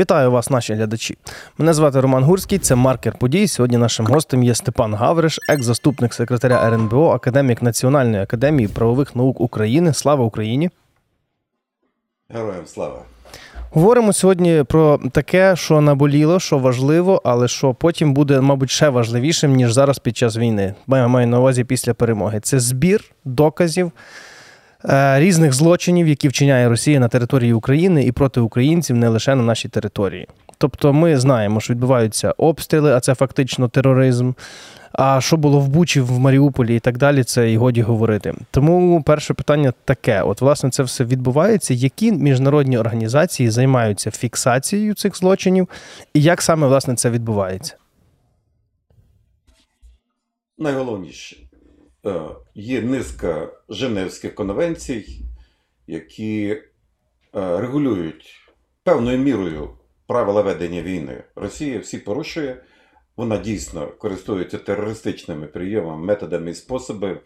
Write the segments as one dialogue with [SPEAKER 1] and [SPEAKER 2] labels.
[SPEAKER 1] Вітаю вас, наші глядачі. Мене звати Роман Гурський, це маркер подій. Сьогодні нашим гостем є Степан Гавриш, екс-заступник секретаря РНБО, академік Національної академії правових наук України. Слава Україні!
[SPEAKER 2] Героям слава!
[SPEAKER 1] Говоримо сьогодні про таке, що наболіло, що важливо, але що потім буде, мабуть, ще важливішим, ніж зараз під час війни. Я маю на увазі після перемоги. Це збір доказів різних злочинів, які вчиняє Росія на території України і проти українців не лише на нашій території. Тобто, ми знаємо, що відбуваються обстріли, а це фактично тероризм. А що було в Бучі, в Маріуполі і так далі, це і годі говорити. Тому перше питання таке: от, власне, це все відбувається. Які міжнародні організації займаються фіксацією цих злочинів, і як саме власне це відбувається?
[SPEAKER 2] Найголовніше е, є низка Женевських конвенцій, які е, регулюють певною мірою правила ведення війни. Росія всі порушує. Вона дійсно користується терористичними прийомами, методами і способами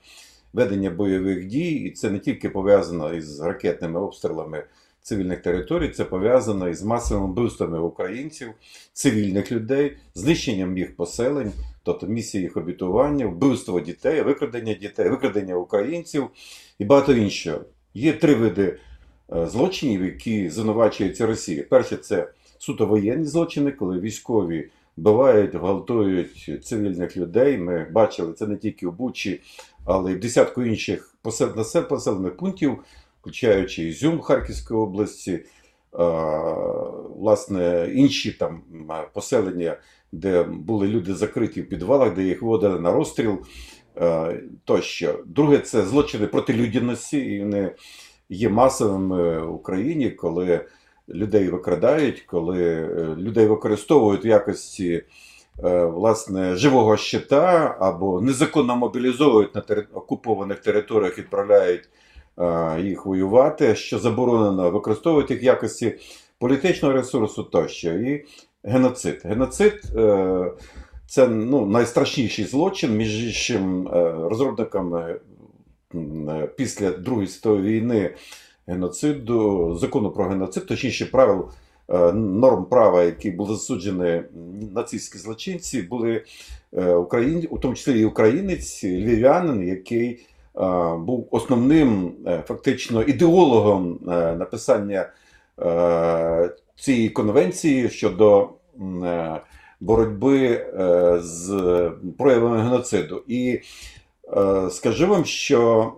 [SPEAKER 2] ведення бойових дій, і це не тільки пов'язано із ракетними обстрілами цивільних територій, це пов'язано із масовими вбивствами українців, цивільних людей, знищенням їх поселень, тобто місія їх обітування, вбивство дітей, викрадення дітей, викрадення українців і багато іншого. Є три види е, злочинів, які звинувачуються Росія. Перше це суто воєнні злочини, коли військові вбивають, гвалтують цивільних людей. Ми бачили це не тільки в Бучі, але й в десятку інших населених пунктів, включаючи Ізюм Харківської області, власне, інші там поселення, де були люди закриті в підвалах, де їх вводили на розстріл. Тощо. Друге, це злочини проти людяності, і вони є масовими в Україні, коли людей викрадають, коли е, людей використовують в якості е, власне живого щита або незаконно мобілізовують на окупованих територіях, відправляють е, їх воювати, що заборонено використовують їх в якості політичного ресурсу тощо. І геноцид. Геноцид це ну, найстрашніший злочин, між іншим розробниками після Другої світової війни геноциду, закону про геноцид, точніше правил е, норм права, які були засуджені нацистські злочинці, були е, Україні, у тому числі і українець, львів'янин, який е, був основним фактично ідеологом написання цієї конвенції щодо боротьби з проявами геноциду. І Е, скажу вам, що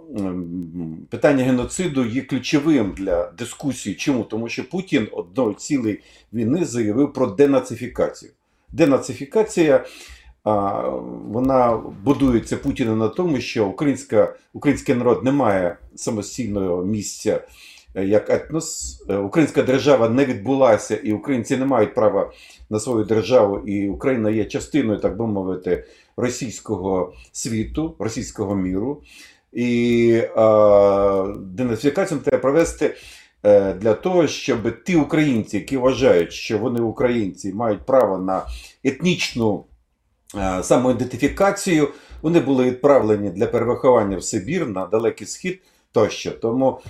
[SPEAKER 2] питання геноциду є ключовим для дискусії. Чому? Тому що Путін одної цілої війни заявив про денацифікацію. Денацифікація вона будується Путіна на тому, що українська, український народ не має самостійного місця е, як етнос. Е, українська держава не відбулася, і українці не мають права на свою державу, і Україна є частиною, так би мовити російського світу, російського міру. І е, денацифікацію треба провести е, для того, щоб ті українці, які вважають, що вони українці мають право на етнічну самоідентифікацію, вони були відправлені для перевиховання в Сибір на Далекий Схід тощо. Тому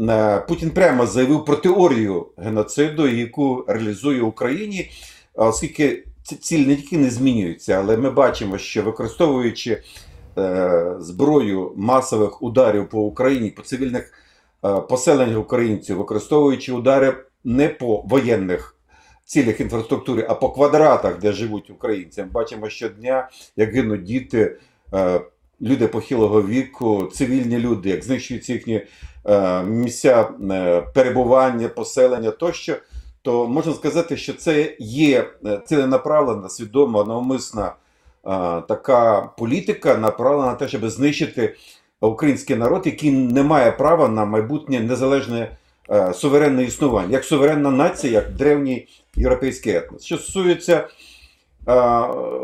[SPEAKER 2] е, Путін прямо заявив про теорію геноциду, яку реалізує Україні, оскільки ціль не тільки не змінюється, але ми бачимо, що використовуючи е, зброю масових ударів по Україні, по цивільних е, поселеннях українців, використовуючи удари не по воєнних цілях інфраструктури, а по квадратах, де живуть українці, ми бачимо щодня, як гинуть діти. Е, Люди похилого віку, цивільні люди, як знищуються їхні е, місця е, перебування, поселення тощо то можна сказати, що це є ціленаправлена, свідома, навмисна така політика, направлена на те, щоб знищити український народ, який не має права на майбутнє незалежне суверенне існування, як суверенна нація, як древній європейський етнос. Що стосується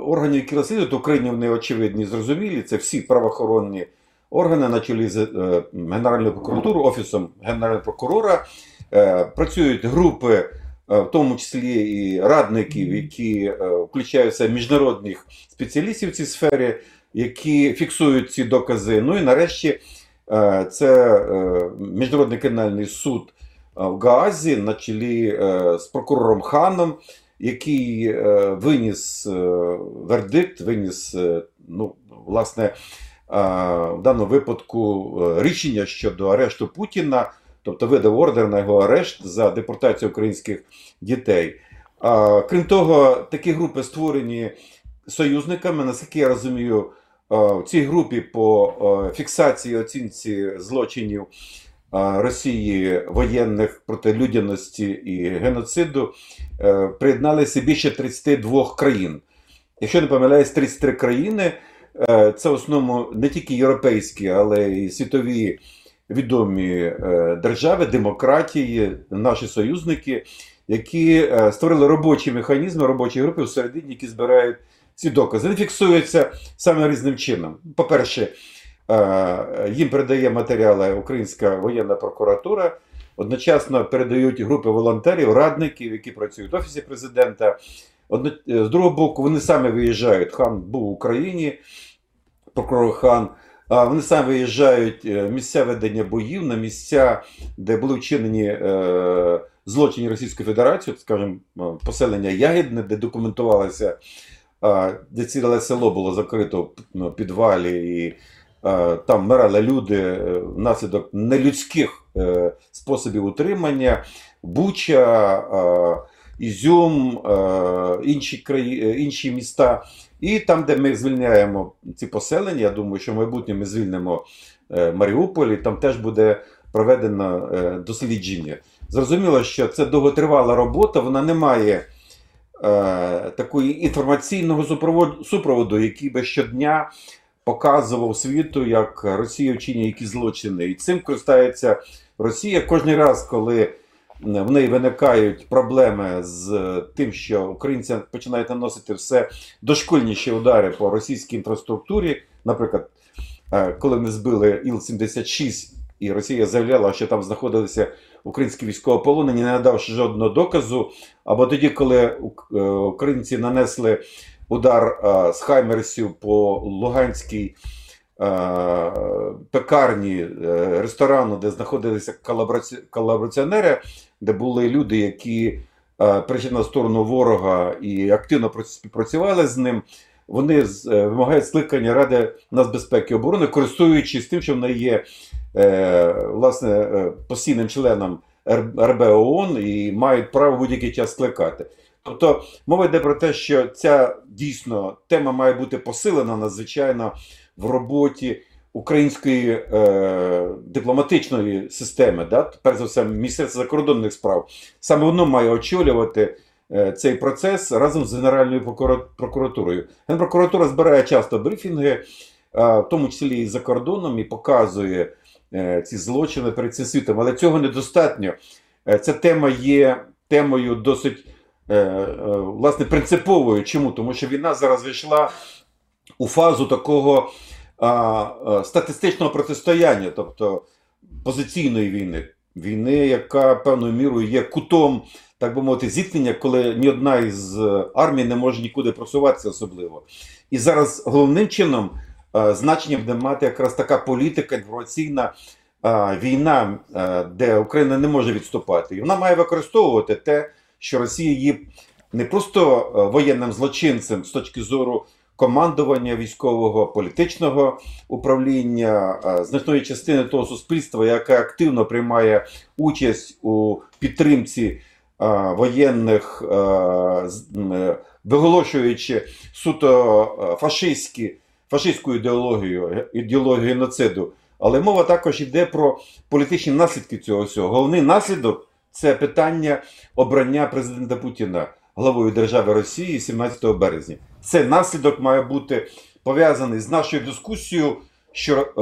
[SPEAKER 2] органів, які розслідують Україні, вони очевидні, зрозумілі. Це всі правоохоронні органи, на чолі з е, Генеральною прокуратурою, Офісом Генерального прокурора. Працюють групи Е, в тому числі і радників, які е, включаються міжнародних спеціалістів в цій сфері, які фіксують ці докази. Ну і нарешті е, це Міжнародний кримінальний суд в Гаазі на чолі е, з прокурором Ханом, який е, виніс е, вердикт, виніс, е, ну, власне, е, в даному випадку е, рішення щодо арешту Путіна, тобто видав ордер на його арешт за депортацію українських дітей. Крім того, такі групи створені союзниками, наскільки я розумію, е, в цій групі по е, фіксації оцінці злочинів е, Росії воєнних проти людяності і геноциду е, приєдналися більше 32 країн. Якщо не помиляюсь, 33 країни е, це в основному не тільки європейські, але й світові відомі е, держави, демократії, наші союзники, які е, створили робочі механізми, робочі групи всередині, які збирають ці докази. Вони фіксуються саме різним чином. По-перше, е, їм передає матеріали Українська воєнна прокуратура. Одночасно передають групи волонтерів, радників, які працюють в офісі президента. Е, З другого боку, вони самі виїжджають. Хан був в Україні, прокурор Хан. Вони самі виїжджають е, в місця ведення боїв на місця, де були вчинені е, злочини Російської Федерації, скажімо, е, поселення Ягідне, де документувалося, е, де ціле село було закрито в ну, підвалі, і там вмирали люди е, внаслідок нелюдських е, способів утримання, Буча, Ізюм, інші, краї, е, інші міста. І там, де ми звільняємо ці поселення, я думаю, що в майбутньому ми звільнимо Маріуполь, і там теж буде проведено дослідження. Зрозуміло, що це довготривала робота, вона не має такої інформаційного супроводу, який би щодня показував світу, як Росія вчиняє якісь злочини. І цим користається Росія кожен раз, коли в неї виникають проблеми з тим, що українці починають наносити все дошкульніші удари по російській інфраструктурі. Наприклад, е, коли ми збили Іл-76, і Росія заявляла, що там знаходилися українські військовополонені, не надавши жодного доказу. Або тоді, коли е, українці нанесли удар е, з Хаймерсів по Луганській е, пекарні ресторану, де знаходилися колабораціонери, де були люди, які прийшли на сторону ворога і активно пра- співпрацювали з ним. Вони е, вимагають скликання Ради нацбезпеки і оборони, користуючись тим, що вона є е, власне е, постійним членом РБ ООН і мають право будь-який час скликати. Тобто мова йде про те, що ця дійсно тема має бути посилена надзвичайно в роботі української е, дипломатичної системи, да? перш за все, Міністерство закордонних справ. Саме воно має очолювати цей процес разом з Генеральною прокуратурою. Генпрокуратура збирає часто брифінги, е, в тому числі і за кордоном, і показує е, ці злочини перед цим світом. Але цього недостатньо. Е, Ця тема є темою досить е, е, власне принциповою. Чому? Тому що війна зараз війшла у фазу такого статистичного протистояння, тобто позиційної війни. Війни, яка певною мірою є кутом, так би мовити, зіткнення, коли ні одна із е, армій не може нікуди просуватися особливо. І зараз головним чином е, значення буде мати якраз така політика інформаційна е, війна, де Україна не може відступати. І вона має використовувати те, що Росія є не просто воєнним злочинцем з точки зору командування військового, політичного управління, значної частини того суспільства, яке активно приймає участь у підтримці воєнних, е, з- м, е, виголошуючи суто е, фашистські, фашистську ідеологію, ідеологію геноциду. Але мова також йде про політичні наслідки цього всього. Головний наслідок це питання обрання президента Путіна главою держави Росії 17 березня. Цей наслідок має бути пов'язаний з нашою дискусією, що е,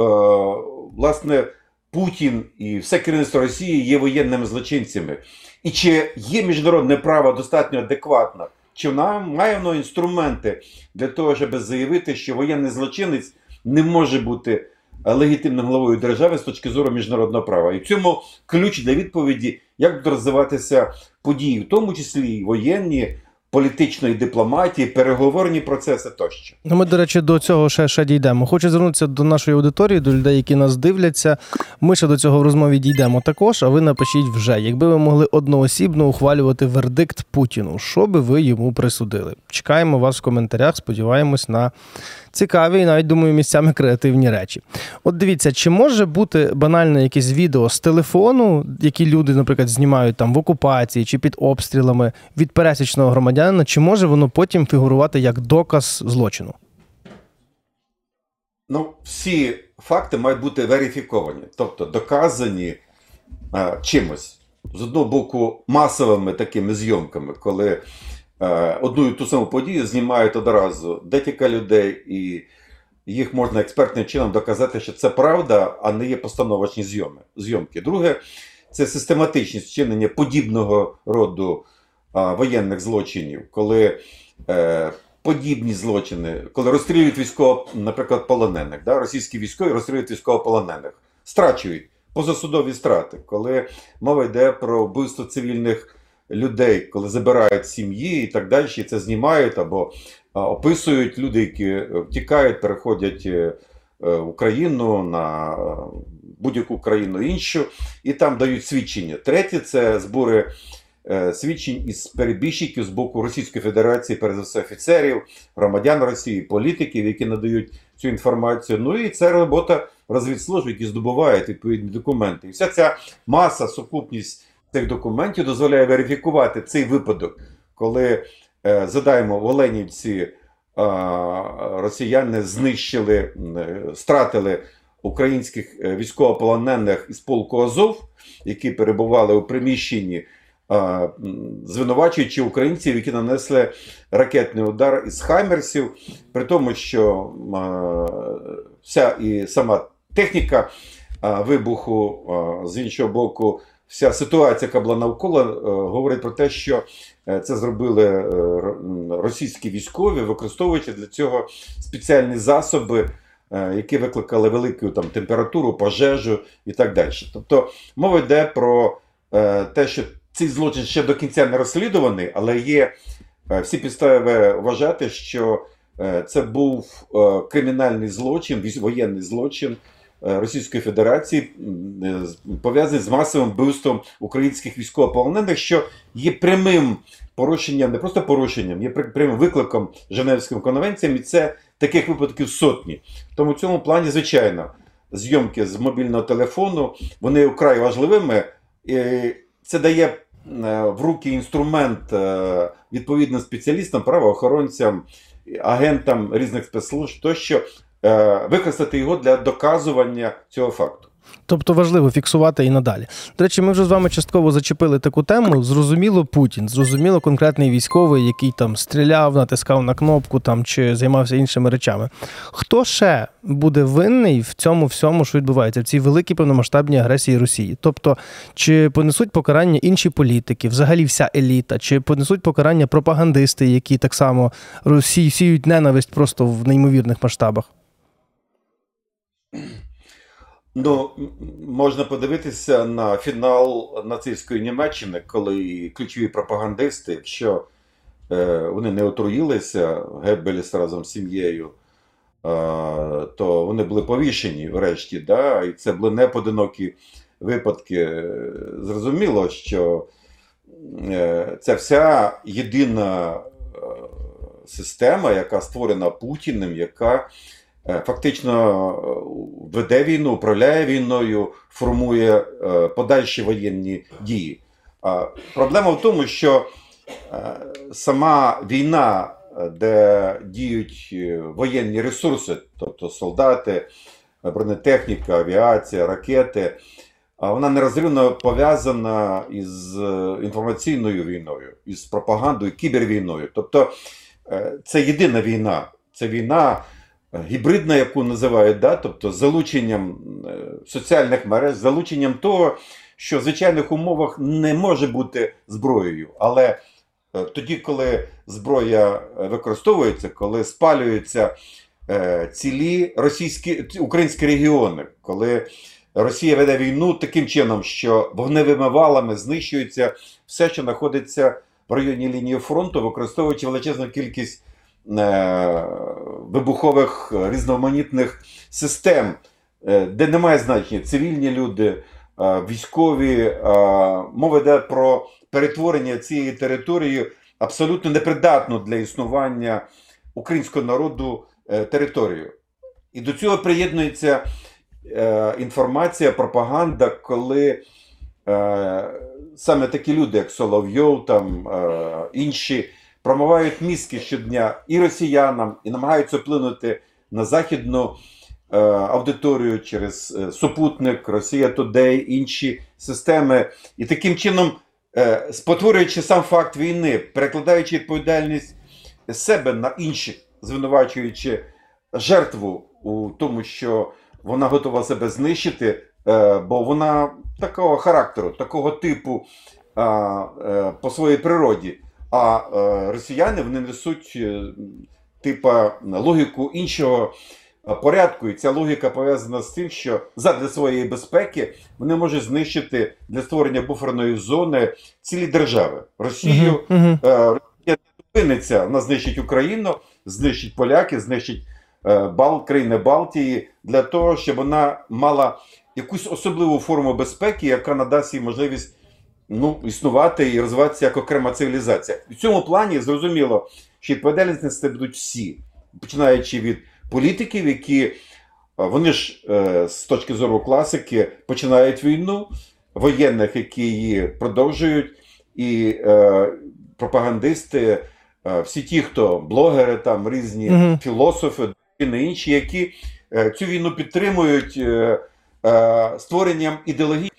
[SPEAKER 2] власне Путін і все керівництво Росії є воєнними злочинцями. І чи є міжнародне право достатньо адекватно? Чи вона має воно інструменти для того, щоб заявити, що воєнний злочинець не може бути легітимним главою держави з точки зору міжнародного права? І в цьому ключ для відповіді, як будуть розвиватися події, в тому числі і воєнні політичної дипломатії, переговорні процеси тощо.
[SPEAKER 1] Ну, ми, до речі, до цього ще ще дійдемо. Хочу звернутися до нашої аудиторії, до людей, які нас дивляться. Ми ще до цього в розмові дійдемо також. А ви напишіть вже, якби ви могли одноосібно ухвалювати вердикт Путіну, що би ви йому присудили? Чекаємо вас в коментарях. Сподіваємось на цікаві і навіть думаю, місцями креативні речі. От дивіться, чи може бути банально якесь відео з телефону, які люди, наприклад, знімають там в окупації чи під обстрілами від пересічного громадянина, чи може воно потім фігурувати як доказ злочину?
[SPEAKER 2] Ну, всі факти мають бути верифіковані, тобто доказані а, чимось. З одного боку, масовими такими зйомками, коли одну і ту саму подію знімають одразу декілька людей, і їх можна експертним чином доказати, що це правда, а не є постановочні зйоми, зйомки. Друге, це систематичність вчинення подібного роду воєнних злочинів, коли е, подібні злочини, коли розстрілюють військово, наприклад, полонених, да, російські військові розстрілюють військовополонених, страчують позасудові страти, коли мова йде про вбивство цивільних людей, коли забирають сім'ї і так далі, це знімають або описують люди, які е, втікають, переходять е, е, в Україну на будь-яку країну іншу, і там дають свідчення. Третє це збори свідчень із перебіжчиків з боку Російської Федерації, перш все офіцерів, громадян Росії, політиків, які надають цю інформацію. Ну і це робота розвідслужб, які здобувають відповідні документи. І вся ця маса, сукупність цих документів дозволяє верифікувати цей випадок, коли е, задаємо в Оленівці. е, Росіяни знищили, е, стратили українських е, військовополонених із полку Азов, які перебували у приміщенні, е, звинувачуючи українців, які нанесли ракетний удар із Хаймерсів, при тому, що е, вся і сама техніка вибуху, з іншого боку, вся ситуація, яка була навколо, е, говорить про те, що е, це зробили е, російські військові, використовуючи для цього спеціальні засоби, які викликали велику там температуру, пожежу і так далі. Тобто мова йде про те, що цей злочин ще до кінця не розслідуваний, але є всі підстави вважати, що це був кримінальний злочин, воєнний злочин. Е, Російської Федерації е, пов'язаний з масовим вбивством українських військовополонених, що є прямим порушенням, не просто порушенням, є прямим викликом Женевським конвенціям, і це таких випадків сотні. Тому в цьому плані, звичайно, зйомки з мобільного телефону вони вкрай важливими. І це дає е, в руки інструмент відповідним спеціалістам, правоохоронцям, агентам різних спецслужб, тощо використати його для доказування цього факту.
[SPEAKER 1] Тобто важливо фіксувати і надалі. До речі, ми вже з вами частково зачепили таку тему. Зрозуміло, Путін, зрозуміло, конкретний військовий, який там стріляв, натискав на кнопку там чи займався іншими речами. Хто ще буде винний в цьому всьому, що відбувається в цій великій повномасштабній агресії Росії? Тобто, чи понесуть покарання інші політики, взагалі вся еліта, чи понесуть покарання пропагандисти, які так само сіють ненависть просто в неймовірних масштабах?
[SPEAKER 2] Ну, можна подивитися на фінал нацистської Німеччини, коли ключові пропагандисти, якщо е, вони не отруїлися Геббельс разом з сім'єю, е, то вони були повішені врешті. Да? І це були не поодинокі випадки. Зрозуміло, що це вся єдина е, система, яка створена Путіним, яка фактично е, веде війну, управляє війною, формує е, подальші воєнні дії. Проблема в тому, що е, сама війна, е, де діють е, воєнні ресурси, тобто солдати, е, бронетехніка, авіація, ракети, вона нерозривно пов'язана із е, інформаційною війною, із пропагандою, кібервійною. Тобто е, це єдина війна. Це війна е, гібридна, яку називають, да? тобто залученням е, соціальних мереж, залученням того, що в звичайних умовах не може бути зброєю. Але е, тоді, коли зброя е, використовується, коли спалюються цілі російські українські регіони, коли Росія веде війну таким чином, що вогневими валами знищується все, що знаходиться в районі лінії фронту, використовуючи величезну кількість вибухових різноманітних систем, е, де немає значення цивільні люди, е, військові. Е, мова йде про перетворення цієї території абсолютно непридатну для існування українського народу е, територію. І до цього приєднується е, інформація, пропаганда, коли е, саме такі люди, як Соловйов, там, е, інші, промивають мізки щодня і росіянам, і намагаються вплинути на західну е, аудиторію через е, супутник, Росія Today, інші системи. І таким чином, е, спотворюючи сам факт війни, перекладаючи відповідальність себе на інших, звинувачуючи жертву у тому, що вона готова себе знищити, е, бо вона такого характеру, такого типу е, по своїй природі. А е, росіяни вони несуть е, типа логіку іншого е, порядку, і ця логіка пов'язана з тим, що задля своєї безпеки вони можуть знищити для створення буферної зони цілі держави. Росію. Росія не зупиниться, вона знищить Україну, знищить поляки, знищить Бал, країни Балтії для того, щоб вона мала якусь особливу форму безпеки, яка надасть їй можливість ну, існувати і розвиватися як окрема цивілізація. В цьому плані зрозуміло, що відповідальність нести будуть всі, починаючи від політиків, які е, вони ж е, з точки зору класики починають війну, воєнних, які її продовжують, і е, пропагандисти, е, всі ті, хто блогери, там різні
[SPEAKER 1] Мгм.
[SPEAKER 2] філософи і не інші, які е, цю війну підтримують е, е, створенням ідеології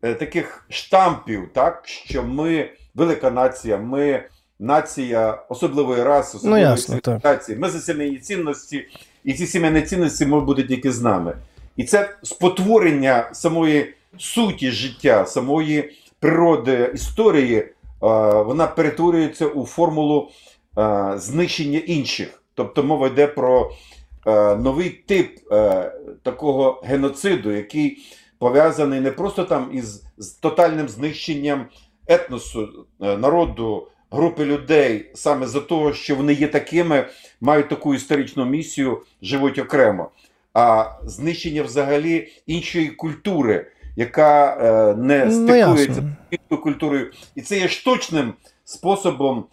[SPEAKER 2] таких штампів, так що ми велика нація, ми нація особливої раси, особливої
[SPEAKER 1] Ну, ясно, так.
[SPEAKER 2] ми за сімейні цінності, і ці сімейні цінності можуть бути тільки з нами. І це спотворення самої суті життя, самої природи історії, е, вона перетворюється у формулу е, знищення інших. Тобто мова йде про е, новий тип е, такого геноциду, який пов'язаний не просто там із з тотальним знищенням етносу, е, народу, групи людей, саме за того, що вони є такими, мають таку історичну місію, живуть окремо, а знищення взагалі іншої культури, яка е, не
[SPEAKER 1] Ну,
[SPEAKER 2] стикується з культурою. І це є штучним способом е,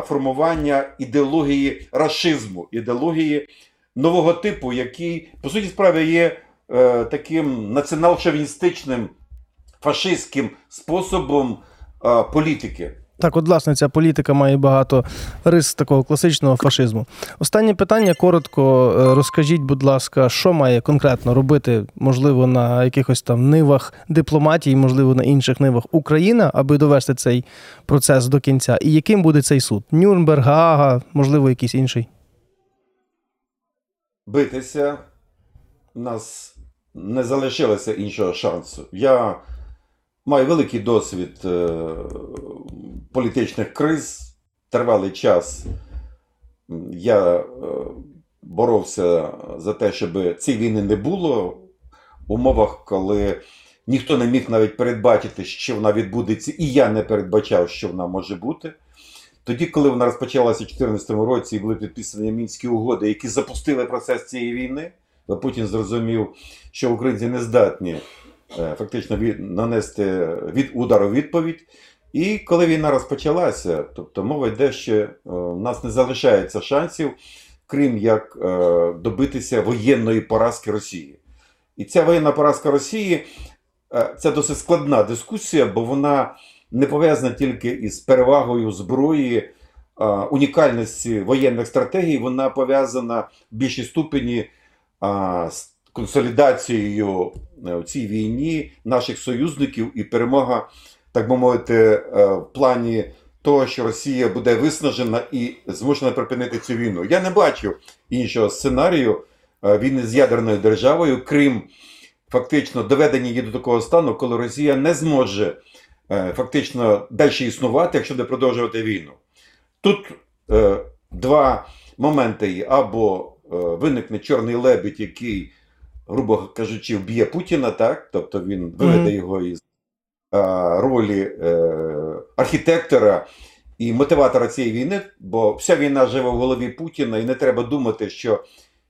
[SPEAKER 2] формування ідеології расизму, ідеології нового типу, який, по суті справи, є е, таким націонал-шовіністичним фашистським способом е, політики.
[SPEAKER 1] Так, от, власне, ця політика має багато рис такого класичного фашизму. Останнє питання коротко е, розкажіть, будь ласка, що має конкретно робити, можливо, на якихось там нивах дипломатії, можливо, на інших нивах Україна, аби довести цей процес до кінця. І яким буде цей суд? Нюрнберг, Гаага, можливо, якийсь інший.
[SPEAKER 2] битися, нас не залишилося іншого шансу. Я маю великий досвід е, політичних криз, тривалий час. Я е, боровся за те, щоб цієї війни не було в умовах, коли ніхто не міг навіть передбачити, що вона відбудеться, і я не передбачав, що вона може бути. Тоді, коли вона розпочалася у 2014 році і були підписані мінські угоди, які запустили процес цієї війни, Путін зрозумів, що українці не здатні е, фактично від, нанести від удару відповідь. І коли війна розпочалася, тобто мова йде, що е, в нас не залишається шансів, крім як е, добитися воєнної поразки Росії. І ця воєнна поразка Росії е, це досить складна дискусія, бо вона не пов'язана тільки із перевагою зброї, е, унікальності воєнних стратегій, вона пов'язана в більшій ступені е, консолідацією е, в цій війні наших союзників і перемога, так би мовити, е, в плані того, що Росія буде виснажена і змушена припинити цю війну. Я не бачу іншого сценарію е, війни з ядерною державою, крім фактично доведення її до такого стану, коли Росія не зможе фактично далі існувати, якщо буде продовжувати війну. Тут е, два моменти є: або виникне чорний лебідь, який, грубо кажучи, вб'є Путіна, так? тобто він виведе
[SPEAKER 1] Мгм.
[SPEAKER 2] його із е, ролі е, архітектора і мотиватора цієї війни, бо вся війна живе в голові Путіна, і не треба думати, що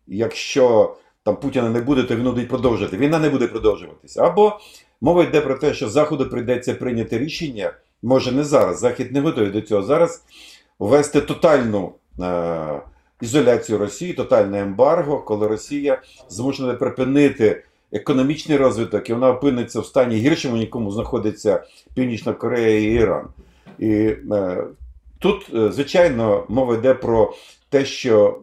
[SPEAKER 2] якщо там Путіна не буде, то він буде продовжувати. Війна не буде продовжуватися. Або мова йде про те, що Заходу прийдеться прийняти рішення, може не зараз, Захід не готовий до цього. Зараз ввести тотальну е- ізоляцію Росії, тотальне ембарго, коли Росія змушена припинити економічний розвиток, і вона опиниться в стані гіршому, нікому знаходиться Північна Корея і Іран. І е, тут, е, звичайно, мова йде про те, що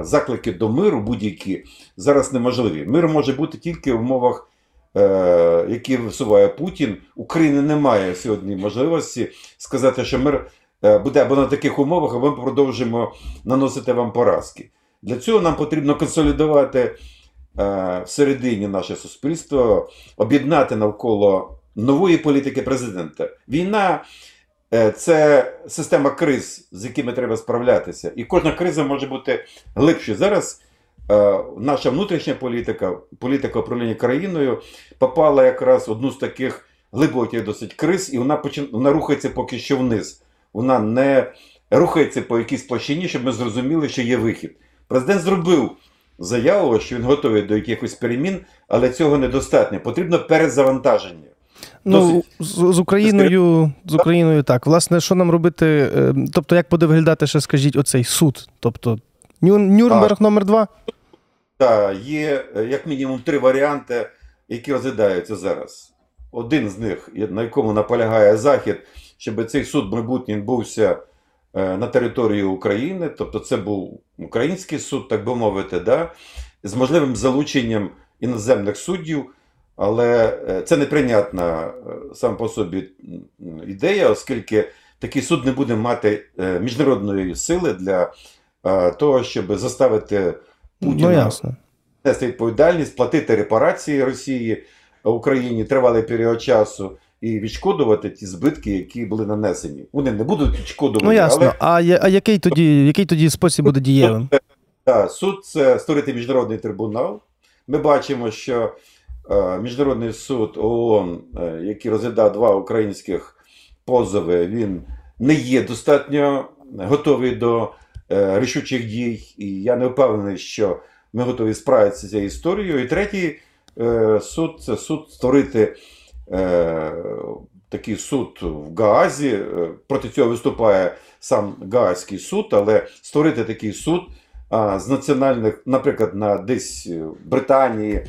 [SPEAKER 2] заклики до миру будь-які зараз неможливі. Мир може бути тільки в умовах, е, які висуває Путін. України немає сьогодні можливості сказати, що мир буде або на таких умовах, або ми продовжимо наносити вам поразки. Для цього нам потрібно консолідувати е, всередині наше суспільство, об'єднати навколо нової політики президента. Війна е, це система криз, з якими треба справлятися. І кожна криза може бути глибшою. Зараз е, наша внутрішня політика, політика управління країною попала якраз одну з таких глибоких досить криз, і вона почин... вона рухається поки що вниз. Вона не рухається по якійсь площині, щоб ми зрозуміли, що є вихід. Президент зробив заяву, що він готовий до якихось перемін, але цього недостатньо. Потрібно перезавантаження.
[SPEAKER 1] Ну, з, з Україною, з Україною так. Власне, що нам робити? е, Тобто, як буде виглядати ще, скажіть, оцей суд? Тобто, Ню, Нюрнберг номер 2
[SPEAKER 2] Так, є е, як мінімум три варіанти, які розглядаються зараз. Один з них, на якому наполягає Захід, щоб цей суд майбутній відбувся е, на території України, тобто це був український суд, так би мовити, да, з можливим залученням іноземних суддів. Але е, це неприйнятна е, сам по собі ідея, оскільки такий суд не буде мати міжнародної сили для того, щоб заставити Путіна
[SPEAKER 1] Ну,
[SPEAKER 2] нести відповідальність, платити репарації Росії Україні тривалий період часу і відшкодувати ті збитки, які були нанесені. Вони не будуть відшкодувані,
[SPEAKER 1] Ну, ясно.
[SPEAKER 2] але
[SPEAKER 1] А, я- а який, тоді, який тоді спосіб буде дієвим?
[SPEAKER 2] Так, суд це створити міжнародний трибунал. Ми бачимо, що е, Міжнародний суд ООН, е, який розглядав два українських позови, він не є достатньо готовий до е, рішучих дій. І я не впевнений, що ми готові справитися з цією історією. І третій е, суд це суд створити такий суд в Гаазі. Е, Проти цього виступає сам Гаазький суд, але створити такий суд з національних, наприклад, на десь Британії, е,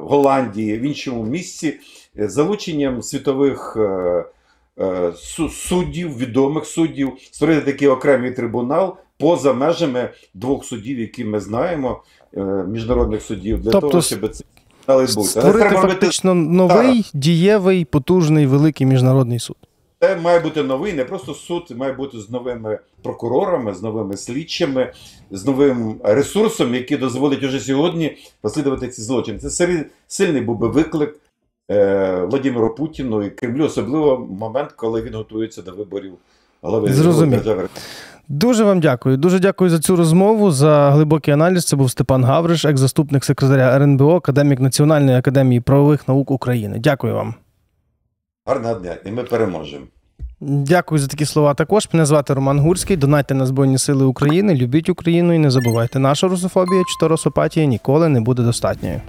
[SPEAKER 2] Голландії, в іншому місці, е, залученням світових е, е, суддів, відомих суддів, створити такий окремий трибунал поза межами двох судів, які ми знаємо, е, міжнародних судів, для
[SPEAKER 1] Тобто
[SPEAKER 2] того, щоб це
[SPEAKER 1] Створити
[SPEAKER 2] треба робити
[SPEAKER 1] фактично новий, дієвий, потужний, великий міжнародний суд.
[SPEAKER 2] Це має бути новий, не просто суд, має бути з новими прокурорами, з новими слідчими, з новим ресурсом, який дозволить уже сьогодні розслідувати ці злочини. Це сильний, сильний був би виклик е, Владимиру Путіну і Кремлю, особливо в момент, коли він готується до виборів голови
[SPEAKER 1] Зрозумів. Дуже вам дякую. Дуже дякую за цю розмову, за глибокий аналіз. Це був Степан Гавриш, екс-заступник секретаря РНБО, академік Національної академії правових наук України. Дякую вам.
[SPEAKER 2] Гарного дня, і ми переможемо.
[SPEAKER 1] Дякую за такі слова. Також мене звати Роман Гурський. Донайте на Збройні Сили України, любіть Україну і не забувайте, наша русофобія чи то русопатія ніколи не буде достатньою.